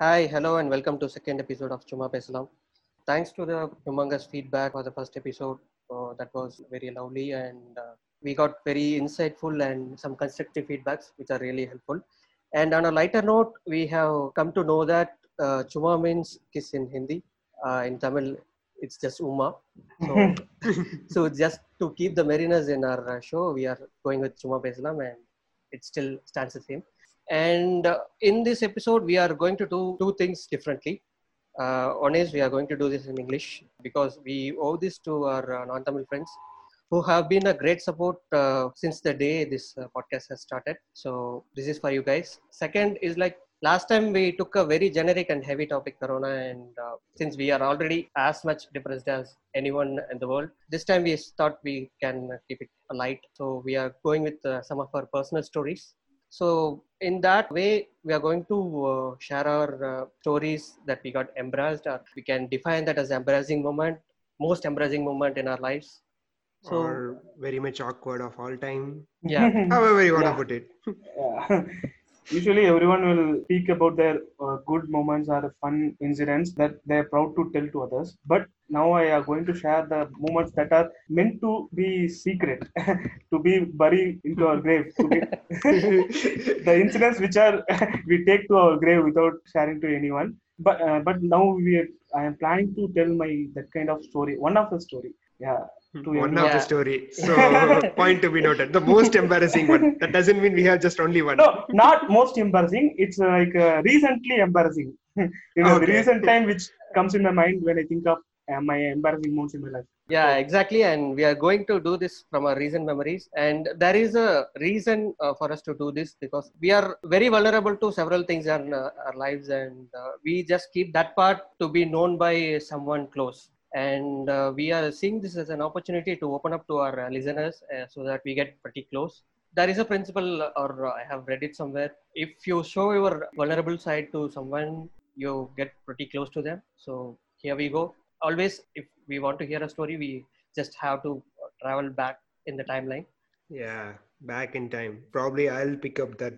Hi, hello, and welcome to second episode of Chumma Pesalam. Thanks to the humongous feedback for the first episode. Uh, that was very lovely, and uh, we got very insightful and some constructive feedbacks, which are really helpful. And on a lighter note, we have come to know that uh, Chumma means kiss in Hindi. Uh, in Tamil, it's just Uma. So, so just to keep the merriness in our uh, show, we are going with Chumma Pesalam, and it still stands the same. And uh, in this episode, we are going to do two things differently. Uh, one is we are going to do this in English because we owe this to our uh, non-Tamil friends who have been a great support uh, since the day this uh, podcast has started. So this is for you guys. Second is like last time we took a very generic and heavy topic, Corona, and uh, since we are already as much depressed as anyone in the world, this time we thought we can keep it light. So we are going with uh, some of our personal stories so in that way, we are going to uh, share our uh, stories that we got embarrassed, or we can define that as embarrassing moment, most embarrassing moment in our lives. So or very much awkward of all time. yeah, However you want Yeah. to put it. Yeah. Usually, everyone will speak about their uh, good moments or fun incidents that they're proud to tell to others. But now I am going to share the moments that are meant to be secret, to be buried into our grave. To be the incidents which are we take to our grave without sharing to anyone. But uh, but now we are, I am planning to tell my that kind of story. One of the story. Yeah. To one of the Yeah. story. So point to be noted. The most embarrassing one. That doesn't mean we have just only one. no not most embarrassing it's like uh, recently embarrassing you know the recent time which comes in my mind when i think of my embarrassing moments in my life yeah, exactly. And we are going to do this from our recent memories. And there is a reason uh, for us to do this because we are very vulnerable to several things in uh, our lives, and uh, we just keep that part to be known by someone close. And uh, we are seeing this as an opportunity to open up to our uh, listeners uh, so that we get pretty close. There is a principle, or I have read it somewhere. If you show your vulnerable side to someone, you get pretty close to them. So here we go. Always, if we want to hear a story, we just have to travel back in the timeline. Yeah, back in time. Probably I'll pick up that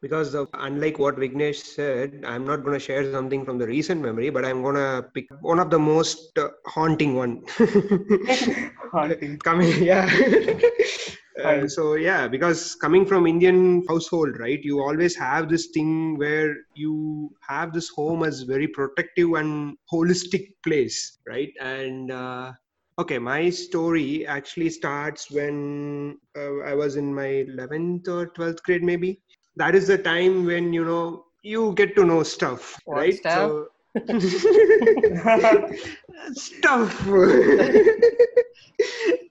because of, unlike what Vignesh said, I'm not going to share something from the recent memory, but I'm going to pick one of the most uh, haunting one. Haunting. coming, yeah. Uh, so yeah, because coming from Indian household, right, you always have this thing where you have this home as very protective and holistic place, right? And uh, okay, my story actually starts when uh, I was in my 11th or 12th grade, maybe. That is the time when you know you get to know stuff, What right? stuff? So stuff.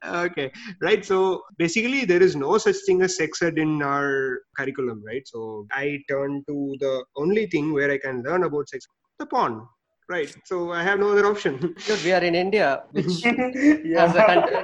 okay, right. So basically, there is no such thing as sex ed in our curriculum, right? So I turn to the only thing where I can learn about sex, the porn, right? So I have no other option. Because we are in India, which has a yeah. country,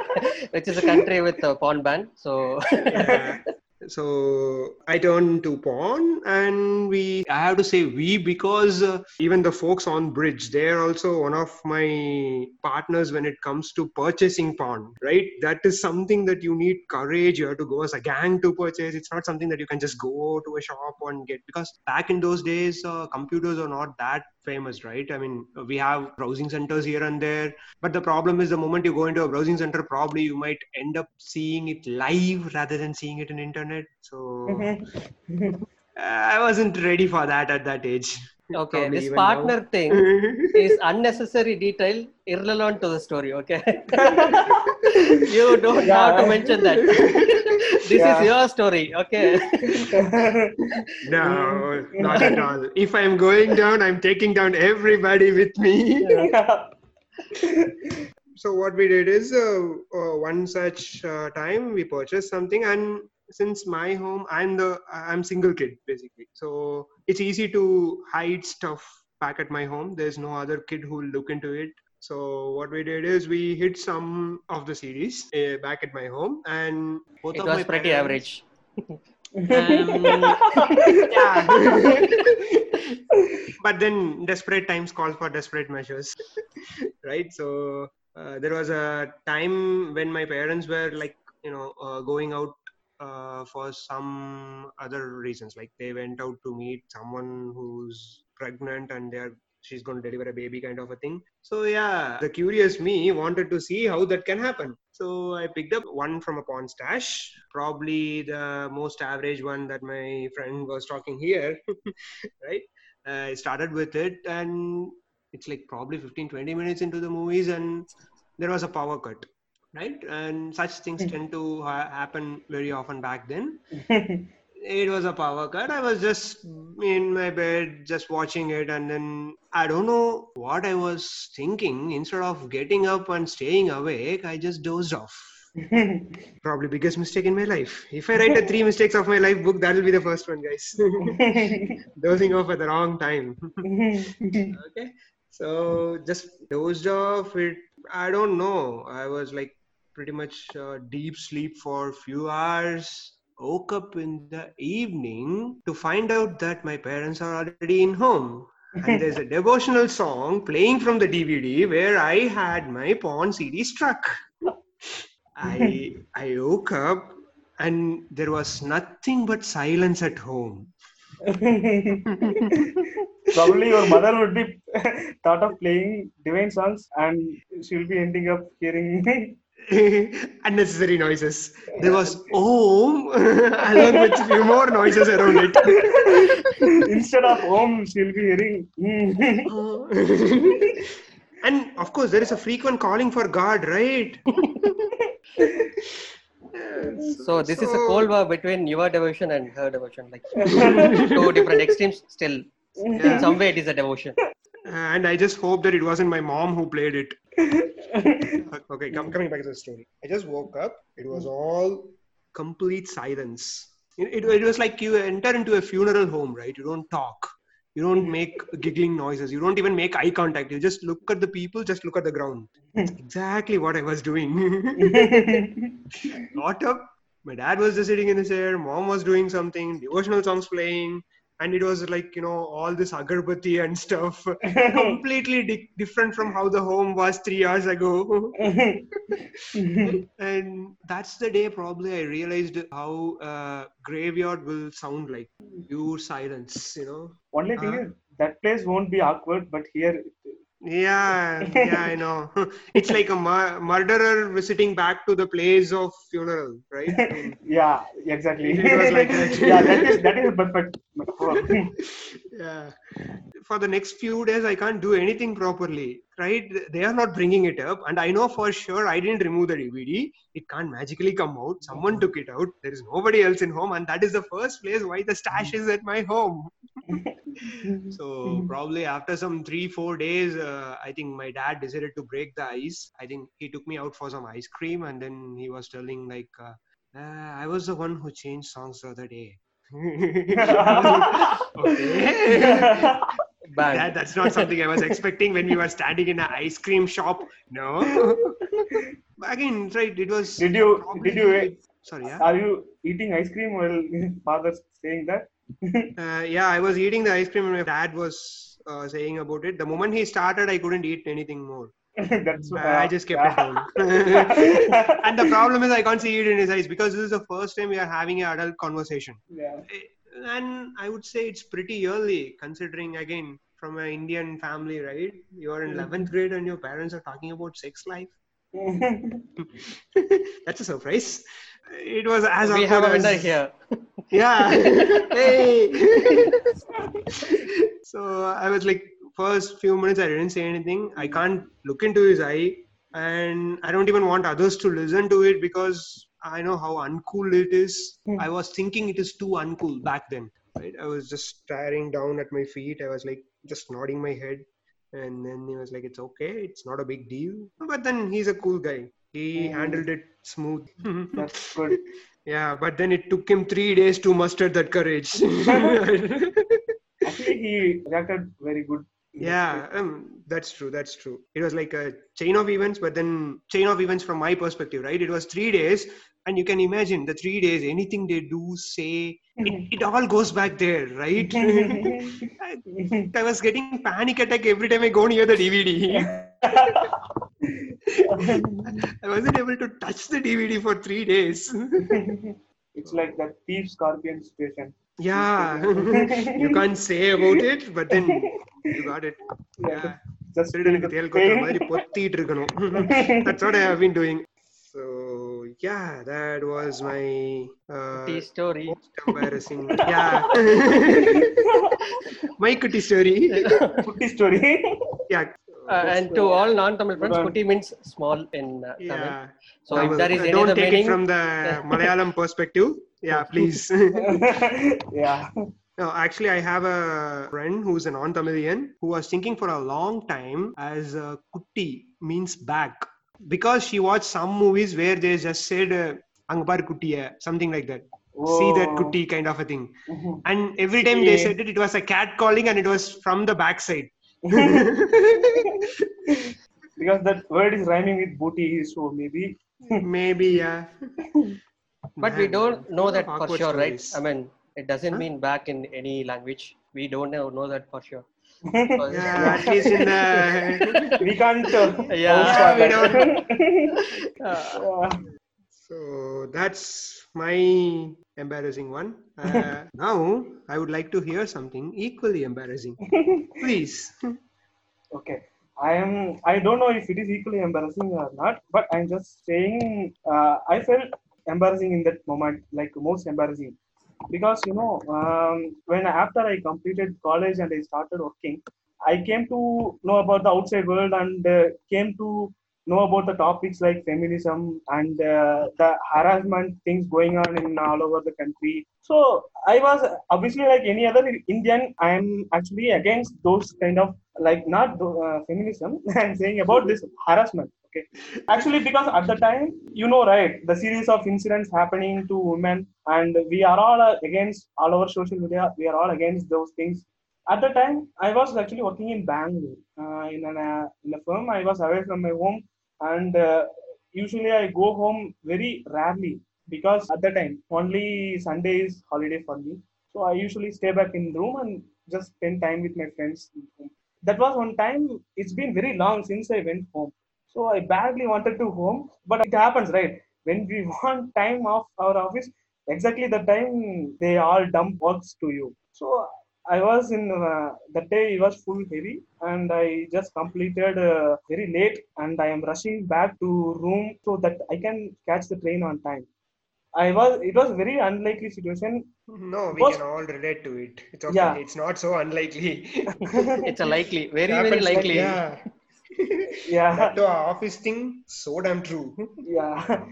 which is a country with a porn ban. So Yeah. So i turned to porn and we i have to say we because uh, even the folks on bridge they're also one of my partners when it comes to purchasing porn right? That is something that you need courage. You have to go as a gang to purchase. It's not something that you can just go to a shop and get because back in those days uh, computers are not that famous right? I mean we have browsing centers here and there. But the problem is the moment you go into a browsing center probably you might end up seeing it live rather than seeing it in internet. So Mm-hmm. i wasn't ready for that at that age okay, this partner thing is unnecessary detail, irrelevant to the story. Okay, you don't have to mention that. this Yeah. is your story. Okay. no not at all if i'm going down i'm taking down everybody with me Yeah. so what we did is uh, uh, one such uh, time we purchased something and since my home i'm the i'm single kid basically so it's easy to hide stuff back at my home there's no other kid who will look into it so what we did is we hid some of the CDs uh, back at my home, and both. It of was my pretty parents- average. yeah. but then desperate times call for desperate measures, right? So uh, there was a time when my parents were like, you know, uh, going out uh, for some other reasons. Like they went out to meet someone who's pregnant and they're she's going to deliver a baby kind of a thing. So yeah the curious me wanted to see how that can happen. So i picked up one from a pawn stash probably the most average one that my friend was talking here right? I started with it and it's like probably 15 20 minutes into the movies and there was a power cut right? And such things hmm. tend to ha- happen very often back then. It was a power cut. I was just in my bed just watching it and then i don't know what i was thinking. Instead of getting up and staying awake i just dozed off. Probably biggest mistake in my life. If i write a three mistakes of my life book that'll be the first one guys. Dozing off at the wrong time. Okay. So just dozed off. It i don't know. I was like pretty much uh, deep sleep for a few hours woke up in the evening to find out that my parents are already in home. And there's a devotional song playing from the dvd where i had my pawn cd struck. I i woke up and there was nothing but silence at home. Probably your mother would be thought of playing divine songs and she'll be ending up hearing unnecessary noises. There was Om along with few more noises around it. instead of home she'll be hearing mm. oh. and of course, there is a frequent calling for God, right? So this is a cold war between your devotion and her devotion, like two different extremes. Still, in some way, it is a devotion. And I just hope that it wasn't my mom who played it. okay, come, coming back to the story. I just woke up. It was hmm. all complete silence. It, it, it was like you enter into a funeral home, right? You don't talk. You don't hmm. make giggling noises. You don't even make eye contact. You just look at the people, just look at the ground. Hmm. That's exactly what I was doing. Got up. My dad was just sitting in his chair. Mom was doing something. Devotional songs playing. And it was like, you know, all this agarbatti and stuff. Completely di- different from how the home was three years ago. and that's the day probably I realized how uh, graveyard will sound like. Pure silence, you know. Only thing Uh. is that place won't be awkward, but here Yeah, yeah, I know. It's like a mur- murderer visiting back to the place of funeral, right? I mean, yeah, exactly. Like that. yeah, that is that is perfect yeah. For the next few days, I can't do anything properly, right? They are not bringing it up, and I know for sure I didn't remove the DVD. It can't magically come out. Someone took it out. There is nobody else in home, and that is the first place why the stash is at my home. So probably after some three four days, uh, I think my dad decided to break the ice. I think he took me out for some ice cream, and then he was telling like, uh, uh, "I was the one who changed songs the other day." okay. Bang. That, that's not something I was expecting when we were standing in an ice cream shop. No. Again, right? It was. Did you did you probably- Sorry, yeah. are you eating ice cream while father's saying that? Uh, yeah, I was eating the ice cream, and my dad was uh, saying about it. The moment he started, I couldn't eat anything more. That's Uh, I just kept it down. and the problem is, I can't see it in his eyes because this is the first time we are having an adult conversation. yeah. And I would say it's pretty early, considering again from an Indian family, right? You are in Mm. 11th grade and your parents are talking about sex life. That's a surprise. It was as we have a winner as- here. yeah hey so i was like first few minutes i didn't say anything i can't look into his eye and i don't even want others to listen to it because i know how uncool it is Hmm. i was thinking it is too uncool back then right i was just staring down at my feet i was like just nodding my head and then he was like it's okay it's not a big deal but then he's a cool guy he Hmm. handled it smooth That's good. yeah, but then it took him three days to muster that courage. Actually, he reacted very good. yeah, um, that's true. That's true. It was like a chain of events, but then chain of events from my perspective, right? It was three days, and you can imagine the three days, anything they do, say, it, it all goes back there, right? I, I was getting panic attack every time I go near the DVD. I wasn't able to touch the DVD for three days. it's like that thief scorpion situation. Yeah, you can't say about it, but then you got it. Yeah, Yeah. just திருடனுக்கு தேல் கொத்துற pain. மாதிரி பொத்திட்டு இருக்கணும் that's what I have been doing so yeah that was my uh, Tea story. most embarrassing yeah my kutti story Kutti story. yeah Uh, and to all non-Tamil friends, Good. Kutti means small in uh, Tamil. yeah So if Tamil. there is any don't take meaning, it from the malayalam perspective yeah please yeah. No, actually, I have a friend who's a non-Tamilian who was thinking for a long time as uh, kutti means back because she watched some movies where they just said uh, "Angbar kuttiya," something like that. See that Oh. kutti kind of a thing. Mhm. And every time they said it, it was a cat calling and it was from the backside. because that word is rhyming with booty, so maybe. Maybe, yeah. but we don't know that for awkward sure, right? I mean, it doesn't Huh? mean back in any language. We don't know, know that for sure. Yeah, at least in the. we can't. Uh, Yeah. vouch Yeah, for we that. Uh, So that's my embarrassing one. Uh, now I would like to hear something equally embarrassing. Please. Okay. I am. I don't know if it is equally embarrassing or not, but I'm just saying. Uh, I felt embarrassing in that moment, like most embarrassing, because you know, um, when after I completed college and I started working, I came to know about the outside world and uh, came to know about the topics like feminism and uh, the harassment things going on in all over the country. So I was obviously like any other Indian. I'm actually against those kind of like not uh, feminism. I'm saying about this harassment. Actually because at the time you know right the series of incidents happening to women and we are all uh, against all over social media. We are all against those things. At the time i was actually working in bangalore uh, in, an, uh, in a firm. I was away from my home and uh, usually i go home very rarely because at the time only sunday is holiday for me. So i usually stay back in room and just spend time with my friends that was one time it's been very long since i went home so i badly wanted to home but it happens right when we want time off our office exactly the time they all dump works to you so I was in uh, that day it was full heavy and I just completed uh, very late and I am rushing back to room so that I can catch the train on time. I was it was very unlikely situation. No, we Because- can all relate to it. It's okay. Yeah. It's not so unlikely. it's a likely, very, very happens like- likely. yeah. Yeah, That to office thing, so damn true. yeah.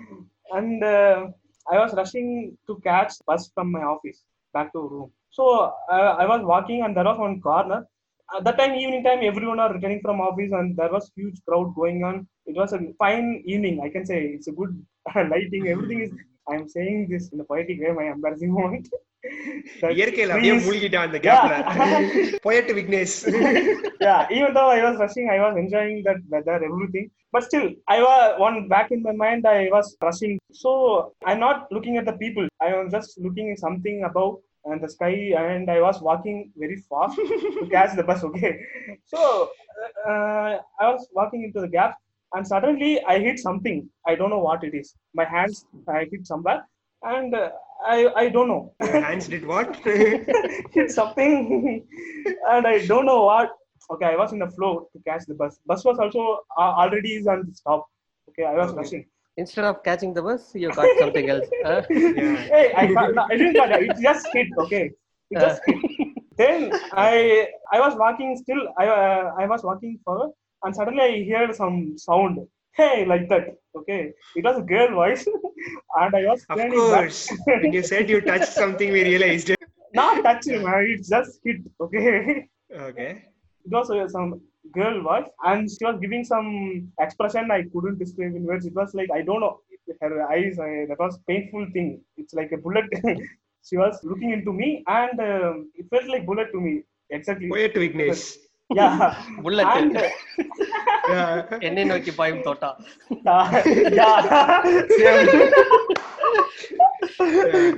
And uh, I was rushing to catch bus from my office back to room. So uh, I was walking and there was one corner. At that time, evening time, everyone are returning from office and there was huge crowd going on. It was a fine evening, I can say. It's a good lighting. Everything is. I'm saying this in a poetic way. My embarrassing moment. That இயற்கையில அப்படியே trees- மூழ்கிட்டான் அந்த Yeah. கேப்ல போயட்டு Vignesh yeah, even though I was rushing, I was enjoying that weather, everything. But still, I was one back in my mind. I was rushing, so I'm not looking at the people. I was just looking at something above and the sky, and I was walking very fast to catch the bus. Okay, so uh, I was walking into the gap, and suddenly I hit something. I don't know what it is. My hands, I hit somewhere, and uh, I I don't know. hands did what hit something and I don't know what. Okay, I was in the flow to catch the bus. Bus was also uh, already is on the stop. Okay, I was Okay. rushing. Instead of catching the bus, you got something else. huh? yeah. Hey, I, no, I didn't got it. It just hit. Okay, it just hit. Then I I was walking still. I uh, I was walking forward, and suddenly I heard some sound hey, like that. Okay, it was a girl voice, and I was. Of course, when you said you touched something, we realized. Not touching, man. It just hit. Okay. Okay. It was uh, some girl voice, and she was giving some expression I couldn't describe in words. It was like I don't know her eyes. I, that was painful thing. It's like a bullet. she was looking into me, and um, it felt like bullet to me. Exactly. Poet weakness. yeah Bullet. and uh, Yeah. என்னை நோக்கி பாயும் தோட்டா yeah Same.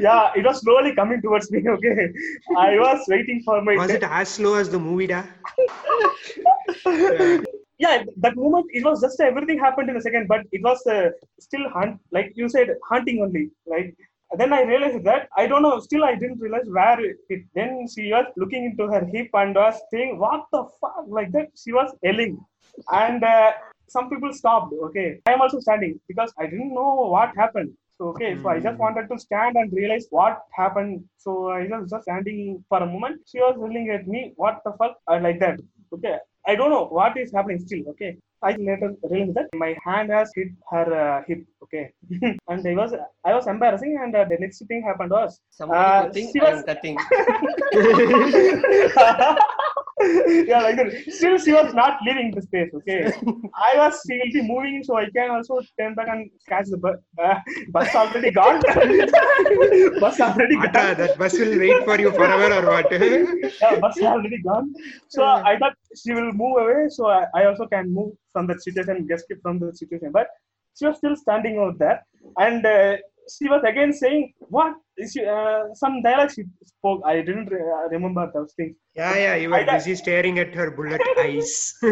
yeah it was slowly coming towards me okay i was waiting for my Was it as slow as the movie, da? yeah that moment it was just everything happened in a second but it was uh, still hunt like you said hunting only like then I realized that I don't know. Still, I didn't realize where it. Then she was looking into her hip and was saying, "What the fuck?" Like that. She was yelling, and uh, some people stopped. Okay, I am also standing because I didn't know what happened. So okay, so I just Hmm. wanted to stand and realize what happened. So I was just standing for a moment. She was yelling at me, "What the fuck?" I like that. Okay, I don't know what is happening still. Okay, I later realized that my hand has hit her uh, hip. Okay, and I was I was embarrassing, and uh, the next thing happened was Somebody Uh, good thing she I was- am cutting. yeah, like that. Still, she was not leaving the space. Okay, I was. She will be moving, so I can also turn back and catch the bus. Uh, bus already gone. bus already gone. that bus will wait for you forever or what? Yeah, bus already gone. So I thought she will move away, so I, I also can move from that situation, escape from the situation. But she was still standing out there, and uh, she was again saying, "What?" She, uh, some dialect she spoke. I didn't re- uh, remember those things. yeah, yeah, you were I busy staring at her bullet eyes.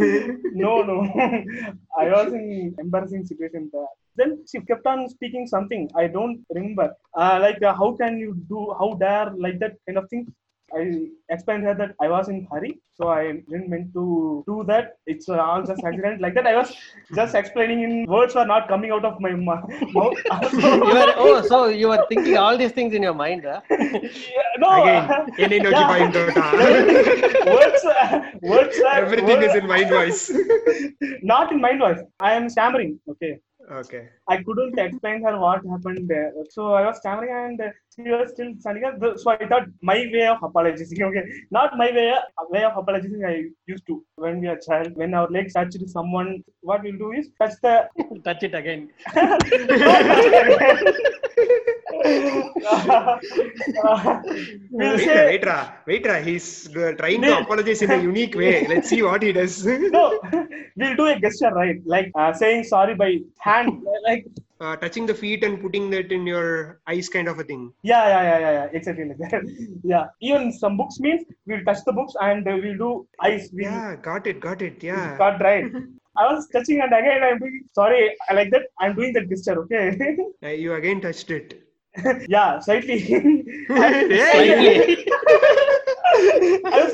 no, no. I was in embarrassing situation there. Then she kept on speaking something. I don't remember. Uh, like uh, how can you do? How dare like that kind of thing. I explained her that I was in hurry, so I didn't meant to do that. It's all just accident. Like that, I was just explaining in words were not coming out of my mouth. you were, oh, so you were thinking all these things in your mind, huh? Yeah, no. Again, any no Yeah. Japan Dota. words, uh, words. are- Everything words- is in mind voice. not in mind voice. I am stammering. Okay. Okay. I couldn't explain her what happened there. So I was stammering and she was still standing up. So I thought my way of apologizing, okay, not my way, way of apologizing I used to when we are child. When our legs touch to someone, what we'll do is touch the. Touch it again. we'll Wait, say, wait, Ra. Wait, Ra. He's trying to apologize in a unique way. Let's see what he does. no, we'll do a gesture, right? Like uh, saying sorry by hand, like Uh, touching the feet and putting that in your eyes, kind of a thing. Yeah, yeah, yeah, yeah, yeah, exactly like that. yeah, even some books means we'll touch the books and we'll do eyes. We'll Yeah, got it, got it. Yeah. got right. I was touching and again I'm doing sorry, I like that. I'm doing that gesture, okay? Uh, you again touched it. yeah, slightly. Hey! I was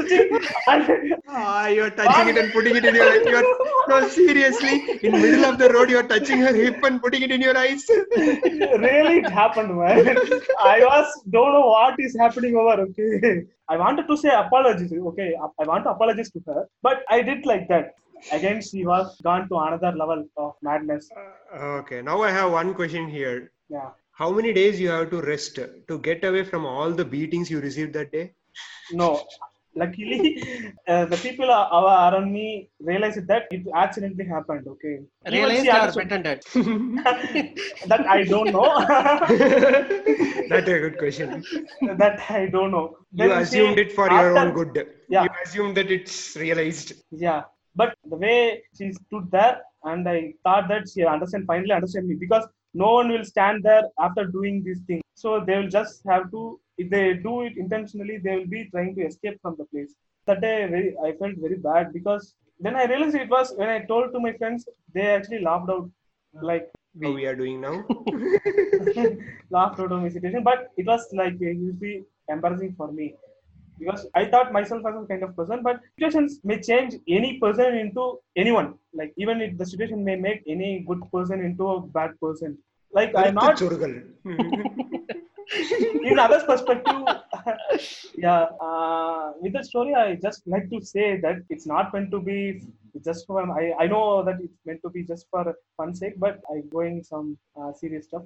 and Ah, you're touching it and putting it in your you're, No, seriously, in middle of the road, you're touching her hip and putting it in your eyes. really it happened, man. I was don't know what is happening over. Okay, I wanted to say apologies. Okay, I want to apologize to her, but I did like that. Again, she was gone to another level of madness. Uh, okay, now I have one question here. Yeah. How many days you have to rest to get away from all the beatings you received that day? No, luckily, uh, the people are, are around me realized that it accidentally happened. Okay. Realized she or understood- pretended? that I don't know. That's a good question. that I don't know. You Then assumed she- it for your own good. Yeah. You assumed that it's realized. Yeah, but the way she stood there, and I thought that she understand finally understand me because no one will stand there after doing this thing. So they will just have to. If they do it intentionally, they will be trying to escape from the place. That day, very, I felt very bad because then I realized it was when I told to my friends, they actually laughed out, like How we are doing now? laughed out of my situation. But it was like usually embarrassing for me because I thought myself as a kind of person, but situations may change any person into anyone. Like even if the situation may make any good person into a bad person. Like I'm not Churgal. in others' perspective. yeah, uh, with the story, I just like to say that it's not meant to be just for. I, I know that it's meant to be just for fun sake, but i'm going some uh, serious stuff.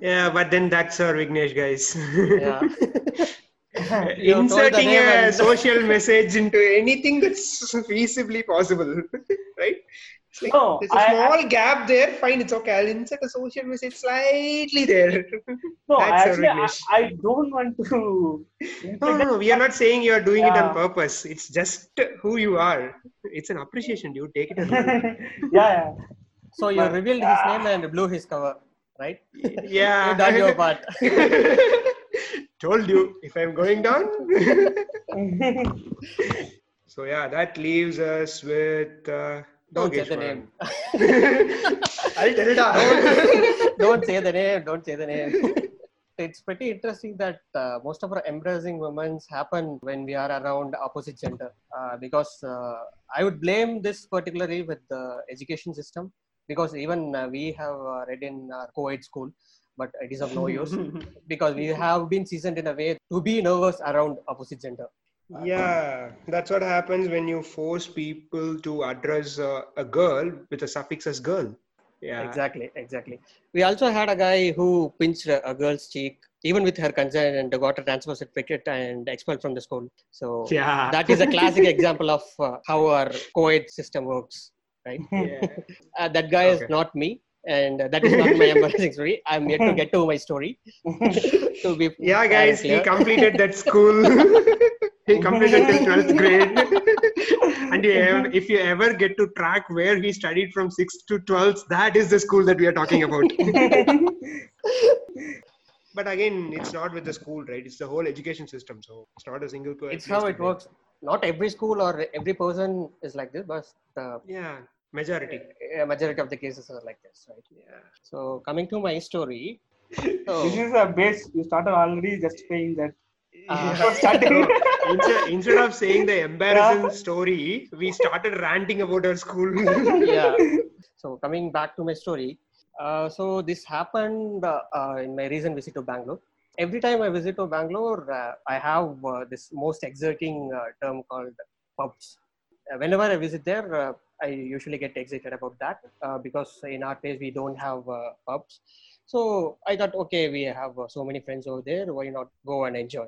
yeah, but then that's our Vignesh, guys. Yeah. You told the Inserting a social message into anything that's feasibly possible, right? It's like, No, there's a I- small gap there. Fine, it's okay. I'll insert a social message slightly there. No, That's actually, I, I don't want to. No, no, we are not saying you are doing it on purpose. It's just who you are. It's an appreciation, You Take it. or leave it. yeah, yeah. So you revealed his name and blew his cover, right? yeah. You done your part. Told you if I'm going down. so yeah, that leaves us with uh, Don't say the name. I'll tell it. Don't say the name. Don't say the name. it's pretty interesting that uh, most of our embarrassing moments happen when we are around opposite gender. Uh, because uh, I would blame this particularly with the education system. Because even uh, we have uh, read in our co-ed school, but it is of no use because we have been seasoned in a way to be nervous around opposite gender. Yeah, that's what happens when you force people to address uh, a girl with a suffix as girl. Yeah. Exactly, exactly. We also had a guy who pinched a, girl's cheek, even with her consent, and got a transfer certificate and expelled from the school. So Yeah. that is a classic example of uh, how our co-ed system works, right? yeah. Uh, that guy is not me, and that is not my embarrassing story. I'm yet to get to my story. to be Yeah, guys, he completed that school. He completed till 12th grade. and you ev- if you ever get to track where he studied from 6th to 12th, that is the school that we are talking about. but again, it's not with the school, right? It's the whole education system. So it's not a single person. It's how it works. Not every school or every person is like this, but the Yeah, majority. uh, majority of the cases are like this, right? Yeah. So coming to my story, so, this is a base. You started already justifying that. Uh, starting. No, instead, instead of saying the embarrassing story, we started ranting about our school. yeah. So coming back to my story, uh, so this happened uh, uh, in my recent visit to Bangalore. Every time I visit to Bangalore, uh, I have uh, this most exerting uh, term called pubs. Uh, whenever I visit there, uh, I usually get excited about that uh, because in our place we don't have uh, pubs. So I thought, okay, we have uh, so many friends over there. Why not go and enjoy?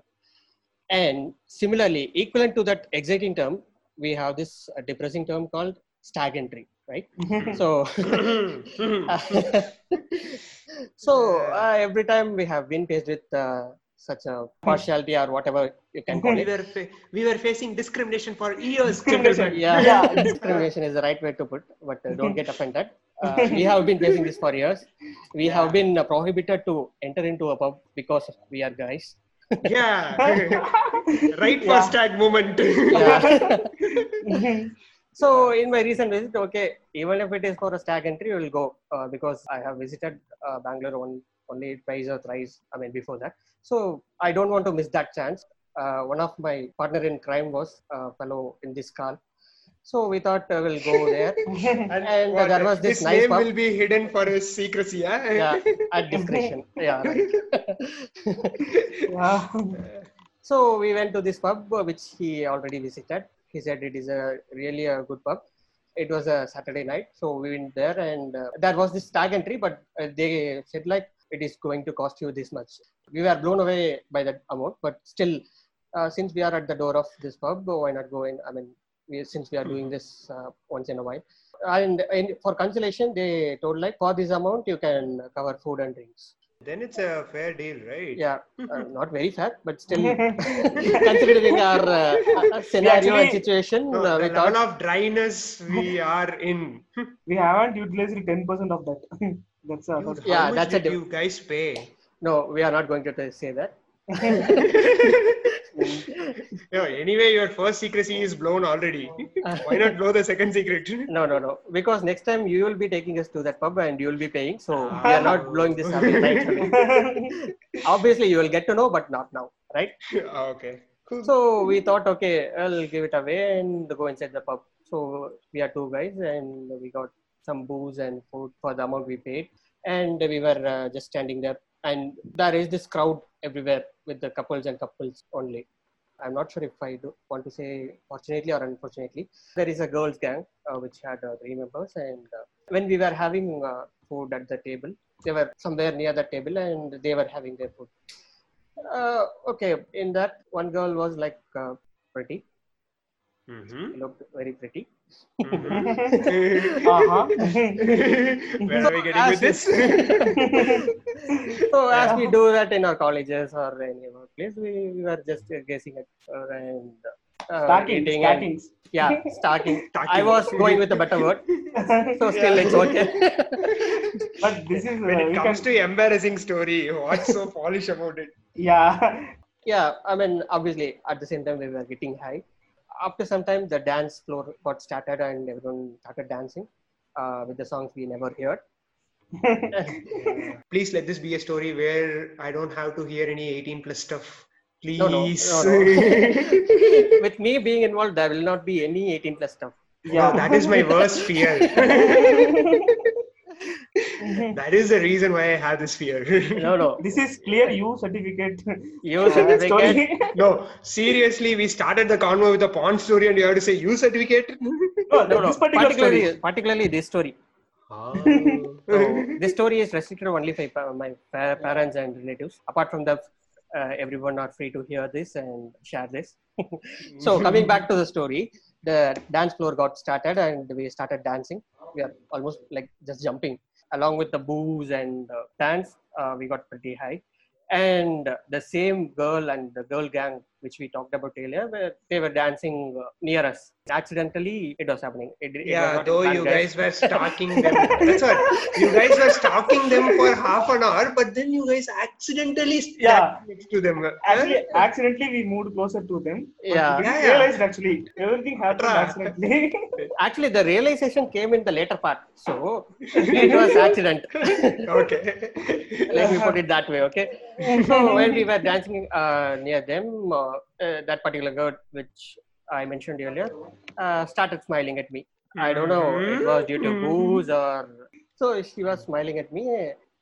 And similarly, equivalent to that exciting term, we have this uh, depressing term called stag entry, right? so so uh, every time we have been faced with uh, such a partiality or whatever you can call we it were fa- we were facing discrimination for years. Discrimination. yeah, Yeah. discrimination is the right way to put but uh, don't get offended uh, we have been facing this for years we have been uh, prohibited to enter into a pub because we are guys Yeah. right for Yeah. stag moment. yeah so in my recent visit okay even if it is for a stag entry we will go uh, because i have visited uh, bangalore one, only twice or thrice i mean before that so i don't want to miss that chance uh, one of my partner in crime was a fellow in this call so we thought uh, we'll go there And, And what, there was this his nice name pub. will be hidden for his secrecy. Yeah. yeah at discretion yeah right so we went to this pub uh, which he already visited he said it is a really a good pub it was a saturday night so we went there and uh, there was this tag entry but uh, they said like it is going to cost you this much we were blown away by that amount but still uh, since we are at the door of this pub why not go in i mean we, since we are doing this uh, once in a while and, and for consolation they told like for this amount you can cover food and drinks Then it's a fair deal, right? yeah uh, not very fair but still considering our uh, uh, scenario and actually- situation No, uh, the we level thought of dryness we are in. we haven't utilized 10% of that. That's a Dude, Yeah, how much that's a did diff- you guys pay? no we are not going to say that no, anyway, your first secrecy is blown already. Why not blow the second secret? no no no. Because next time you will be taking us to that pub and you will be paying so we are not blowing this up obviously you will get to know but not now right? Okay. So we thought okay i'll give it away and go inside the pub. So we are two guys and we got some booze and food for the amount we paid. And we were uh, just standing there. And there is this crowd everywhere with the couples and couples only i'm not sure if i do want to say fortunately or unfortunately. There is a girls gang uh, which had uh, three members and uh, when we were having uh, food at the table they were somewhere near the table and they were having their food. Uh, okay in that one girl was like uh, pretty Mhm. looked very pretty Mhm. uh-huh. Where are we getting with this? so as we do that in our colleges or any of our place we, we were just uh, guessing at her and uh, Stacking, eating and- stacking. yeah stacking i was going with a better word so still it's okay but this is when uh, it comes can, to embarrassing story, what's so polish about it? yeah yeah i mean obviously at the same time we were getting high after some time the dance floor got started and everyone started dancing uh, with the songs we never heard Please let this be a story where I don't have to hear any 18 plus stuff. Please. No, no, no, With me being involved, there will not be any 18 plus stuff. yeah, that is my worst fear. that is the reason why I have this fear. No, no. This is clear U certificate. You certificate. no, seriously, we started the convo with a porn story and you have to say you certificate? No, No, no. this particular Particularly, story. particularly this story. Oh. So this story is restricted only for my parents and relatives. Apart from that, uh, everyone are free to hear this and share this. so coming back to the story, the dance floor got started and we started dancing. We are almost like just jumping along with the booze and uh, dance. Uh, we got pretty high. And the same girl and the girl gang which we talked about earlier, were, they were dancing uh, near us. Accidentally, it was happening. It, it Yeah, not though you guys were stalking them. That's what. You guys were stalking them for half an hour, but then you guys accidentally Yeah. next to them. Actually, accidentally we moved closer to them. Yeah. We Yeah, realized actually everything happened accidentally. actually the realization came in the later part so it was accident okay. let me put it that way okay so when we were dancing uh, near them uh, uh, that particular girl which i mentioned earlier uh, started smiling at me. I don't know it was due to booze or so she was smiling at me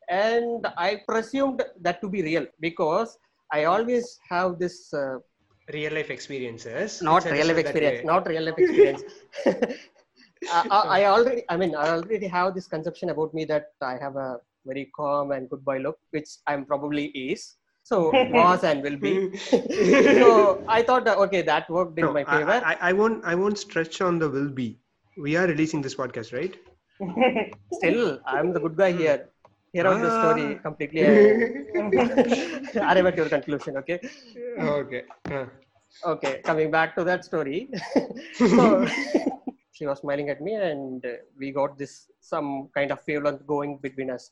and i presumed that to be real because i always have this uh, Real life experiences. not real life experience not real life experience. I, I I already i mean i already have this conception about me that i have a very calm and good boy look which i'm probably is so was and will be so i thought that, okay that worked in No, my favor I, I won't. I won't stretch on the will be. We are releasing this podcast, right? still i'm the good guy here hear out the story Ah. completely uh, arrive at your conclusion okay okay. Uh, okay coming back to that story so she was smiling at me and uh, we got this some kind of feeling going between us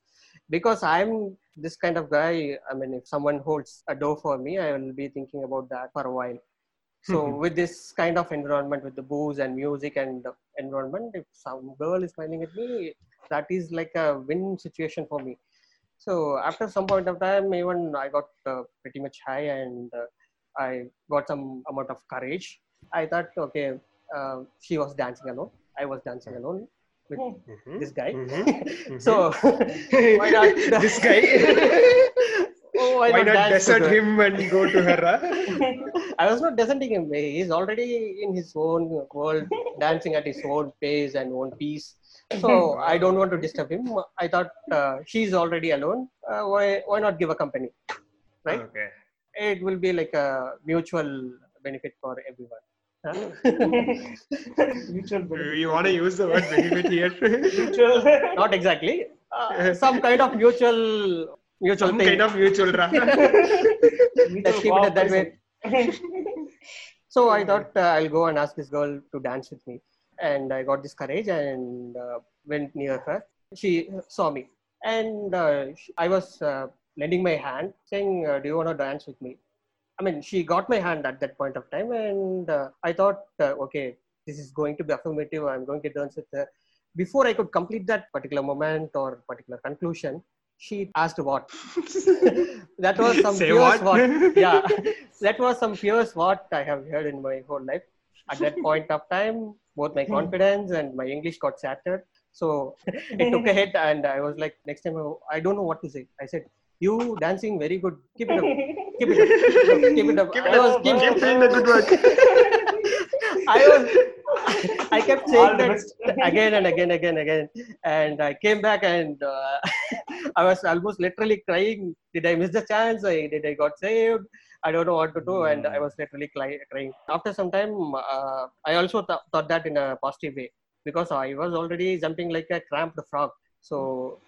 because i'm this kind of guy i mean if someone holds a door for me i will be thinking about that for a while so with this kind of environment with the booze and music and the environment if some girl is smiling at me that is like a win situation for me so after some point of time even i got uh, pretty much high and uh, I got some amount of courage. I thought, okay, uh, she was dancing alone. I was dancing alone with mhm, this guy. mhm, so why not? this guy. oh, why, Why not dance desert with him and go to her? I was not deserting him. He's already in his own world, dancing at his own pace and own peace. So I don't want to disturb him. I thought uh, she's already alone. Uh, why why not give a company? Right? Okay. It will be like a mutual benefit for everyone. Huh? Mutual benefit. You want to use the word benefit here? Mutual. not exactly uh, some kind of mutual mutual Some thing kind of mutual. ra- let's keep it that way so i thought uh, i'll go and ask this girl to dance with me and i got this courage and uh, went near her she saw me and uh, i was uh, lending my hand saying uh, do you want to dance with me i mean she got my hand at that point of time and uh, i thought uh, okay this is going to be affirmative. I'm going to dance with her. Before i could complete that particular moment or particular conclusion she asked what. That was some Say fierce what? what. Yeah. That was some fierce what i have heard in my whole life. At that point of time both my confidence and my english got shattered. So it took a hit and i was like next time I- i don't know what to say. I said you dancing very good. Keep it up. Keep it up. Keep it up. Keep I it was up. keep- Keep doing the good work. I was I kept saying that best. again and again again again. And I came back and uh, I was almost literally crying. Did I miss the chance? I, did I got saved? I don't know what to do. And I was literally crying. After some time uh, I also th- thought that in a positive way. Because I was already jumping like a cramped frog so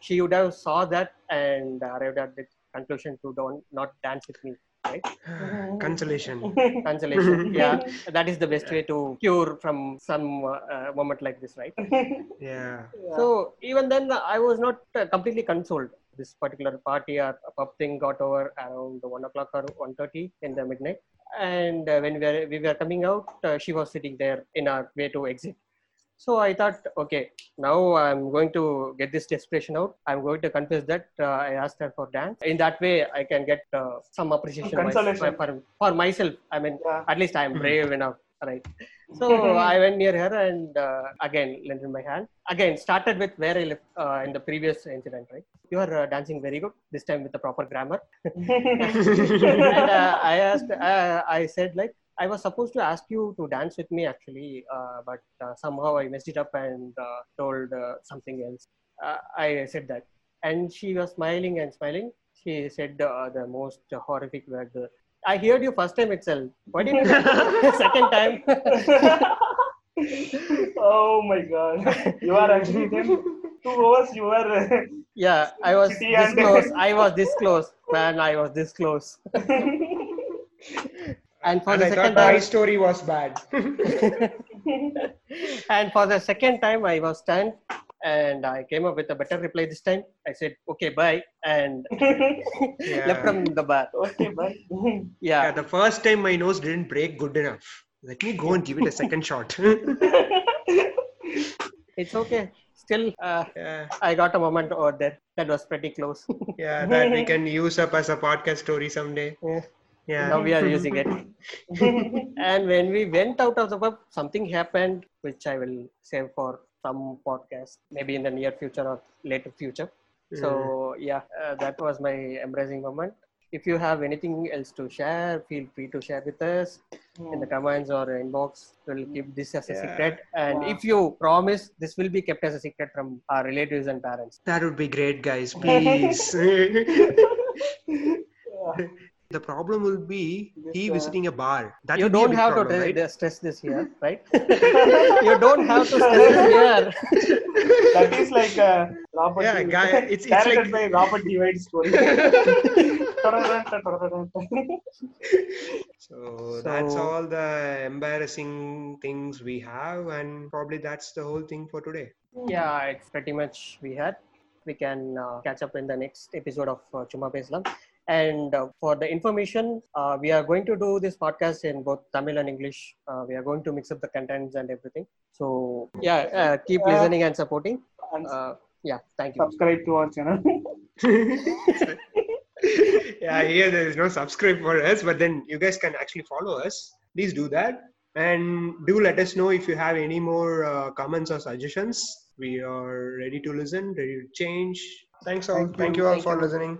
she would have saw that and arrived at the conclusion to don't not dance with me right? Consolation. consolation yeah. That is the best way to cure from some uh, moment like this right? Yeah. so even then i was not uh, completely consoled. This particular party or pub thing got over around 1 o'clock or 1.30 in the midnight. And uh, when we were, we were coming out uh, she was sitting there in our way to exit So I thought, okay, now I'm going to get this desperation out. I'm going to confess that uh, I asked her for dance. In that way, I can get uh, some appreciation Some my- for, for myself. I mean, Yeah. at least I'm Mhm. brave enough, right? So I went near her and uh, again lent her my hand. Again, started with where I left uh, in the previous incident, right? You are uh, dancing very good. This time with the proper grammar. and uh, I asked, uh, I said like, I was supposed to ask you to dance with me actually, uh, but uh, somehow I messed it up and uh, told uh, something else. Uh, I said that, and she was smiling and smiling. She said uh, the most horrific word. I heard you first time itself. Why didn't you second time? oh my god. You are actually two hours you were yeah, I was this close. I was this close, man. I was this close. And for And the I second thought my story was bad. and for the second time i was stunned and i came up with a better reply this time i said okay bye and Yeah. left from the bar okay, bye. yeah, Yeah, the first time my nose didn't break good enough. Let me go and give it a second shot. it's okay still uh, yeah, i got a moment over there that was pretty close yeah, that we can use up as a podcast story someday. Yeah. Yeah. now we are using it and when we went out of the pub something happened which i will save for some podcast maybe in the near future or later future so yeah uh, that was my embracing moment if you have anything else to share feel free to share with us in the comments or inbox we'll keep this as a Yeah. secret and Wow. if you promise this will be kept as a secret from our relatives and parents That would be great, guys. Please. the problem will be he This, uh, visiting a bar. That you will be don't have problem, to right? tra- stress this here right you don't have to stress this here that is like a Robert Yeah, D- guy, it's- it's like- by Robert Divide story. So, that's all the embarrassing things we have, and probably that's the whole thing for today. yeah it's pretty much we had we can uh, catch up in the next episode of uh, Chumma Pesalam. And uh, for the information uh, we are going to do this podcast in both tamil and english uh, we are going to mix up the contents and everything so yeah uh, keep Uh, listening and supporting and uh, yeah thank you subscribe to our channel. yeah, here there is no subscribe for us, but then you guys can actually follow us. Please do that. And do let us know if you have any more uh, comments or suggestions. We are ready to listen, ready to change. Thanks all. Thank you. Thank you all Thank for you. listening.